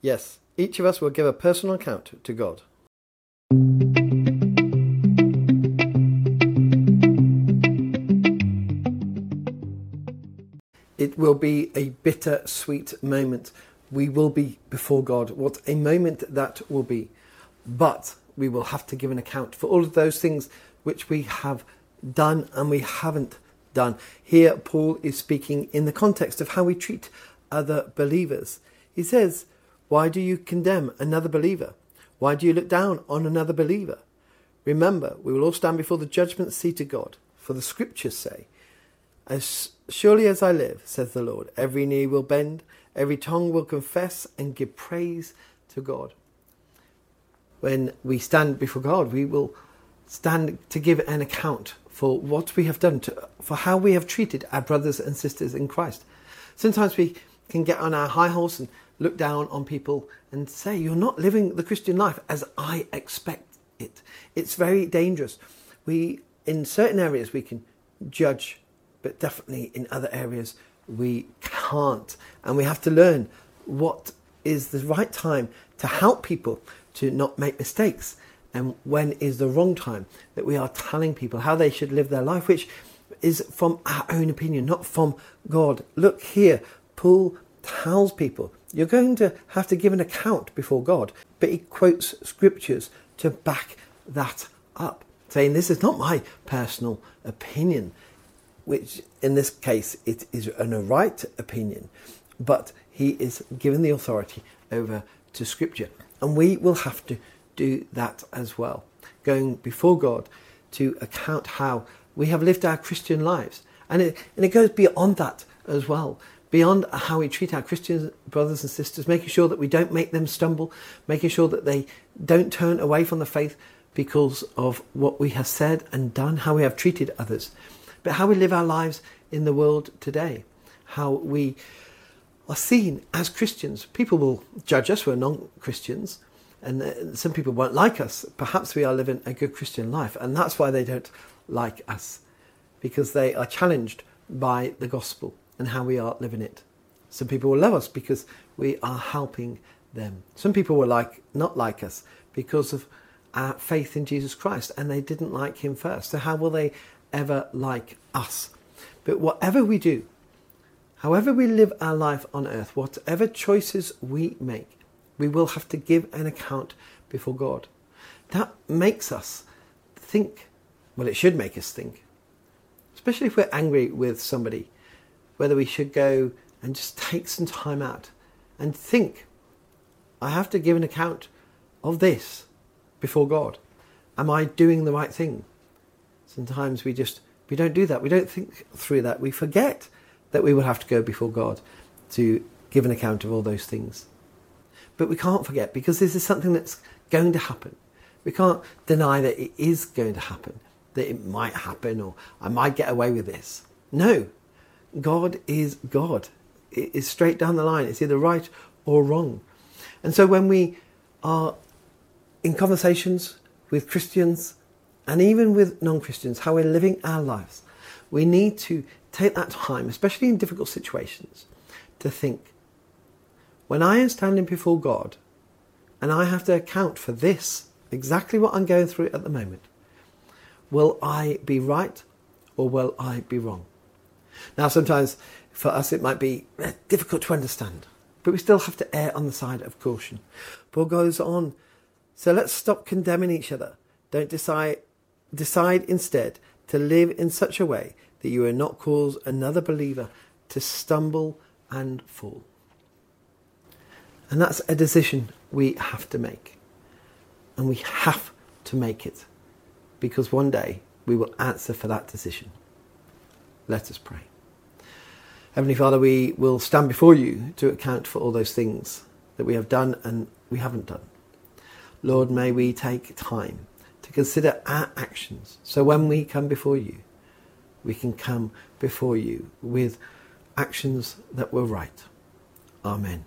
Yes, each of us will give a personal account to God. It will be a bitter sweet moment. We will be before God. What a moment that will be. But we will have to give an account for all of those things which we have done and we haven't done. Here, Paul is speaking in the context of how we treat other believers. He says, Why do you condemn another believer? Why do you look down on another believer? Remember, we will all stand before the judgment seat of God. For the scriptures say, As surely as I live, says the Lord, every knee will bend, every tongue will confess and give praise to God. When we stand before God, we will stand to give an account for what we have done, to, for how we have treated our brothers and sisters in Christ. Sometimes we can get on our high horse and look down on people and say, You're not living the Christian life as I expect it. It's very dangerous. We, in certain areas, we can judge, but definitely in other areas, we can't. And we have to learn what is the right time to help people to not make mistakes and when is the wrong time that we are telling people how they should live their life, which is from our own opinion, not from God. Look here, Paul tells people you're going to have to give an account before God, but he quotes scriptures to back that up, saying this is not my personal opinion, which in this case it is an right opinion, but he is given the authority over to scripture, and we will have to do that as well, going before God to account how we have lived our Christian lives. And it, and it goes beyond that as well, beyond how we treat our Christian brothers and sisters, making sure that we don't make them stumble, making sure that they don't turn away from the faith because of what we have said and done, how we have treated others, but how we live our lives in the world today, how we are seen as Christians. People will judge us, we're non Christians, and uh, some people won't like us. Perhaps we are living a good Christian life, and that's why they don't like us, because they are challenged by the gospel and how we are living it. Some people will love us because we are helping them. Some people will like not like us because of our faith in Jesus Christ, and they didn't like Him first. So how will they ever like us? But whatever we do, however we live our life on earth, whatever choices we make, we will have to give an account before God. That makes us think. Well, it should make us think. Especially if we're angry with somebody, whether we should go and just take some time out and think. I have to give an account of this before God. Am I doing the right thing? Sometimes we just we don't do that. We don't think through that. We forget that we will have to go before God to give an account of all those things. But we can't forget because this is something that's going to happen. We can't deny that it is going to happen, that it might happen, or I might get away with this. No, God is God. It is straight down the line. It's either right or wrong. And so when we are in conversations with Christians and even with non Christians, how we're living our lives, we need to take that time, especially in difficult situations, to think when I am standing before God and I have to account for this, exactly what I'm going through at the moment, will I be right or will I be wrong? Now, sometimes for us it might be eh, difficult to understand, but we still have to err on the side of caution. Paul goes on, so let's stop condemning each other. Don't decide, decide instead to live in such a way that you will not cause another believer to stumble and fall. And that's a decision we have to make. And we have to make it because one day we will answer for that decision. Let us pray. Heavenly Father, we will stand before you to account for all those things that we have done and we haven't done. Lord, may we take time to consider our actions so when we come before you, we can come before you with actions that were right. Amen.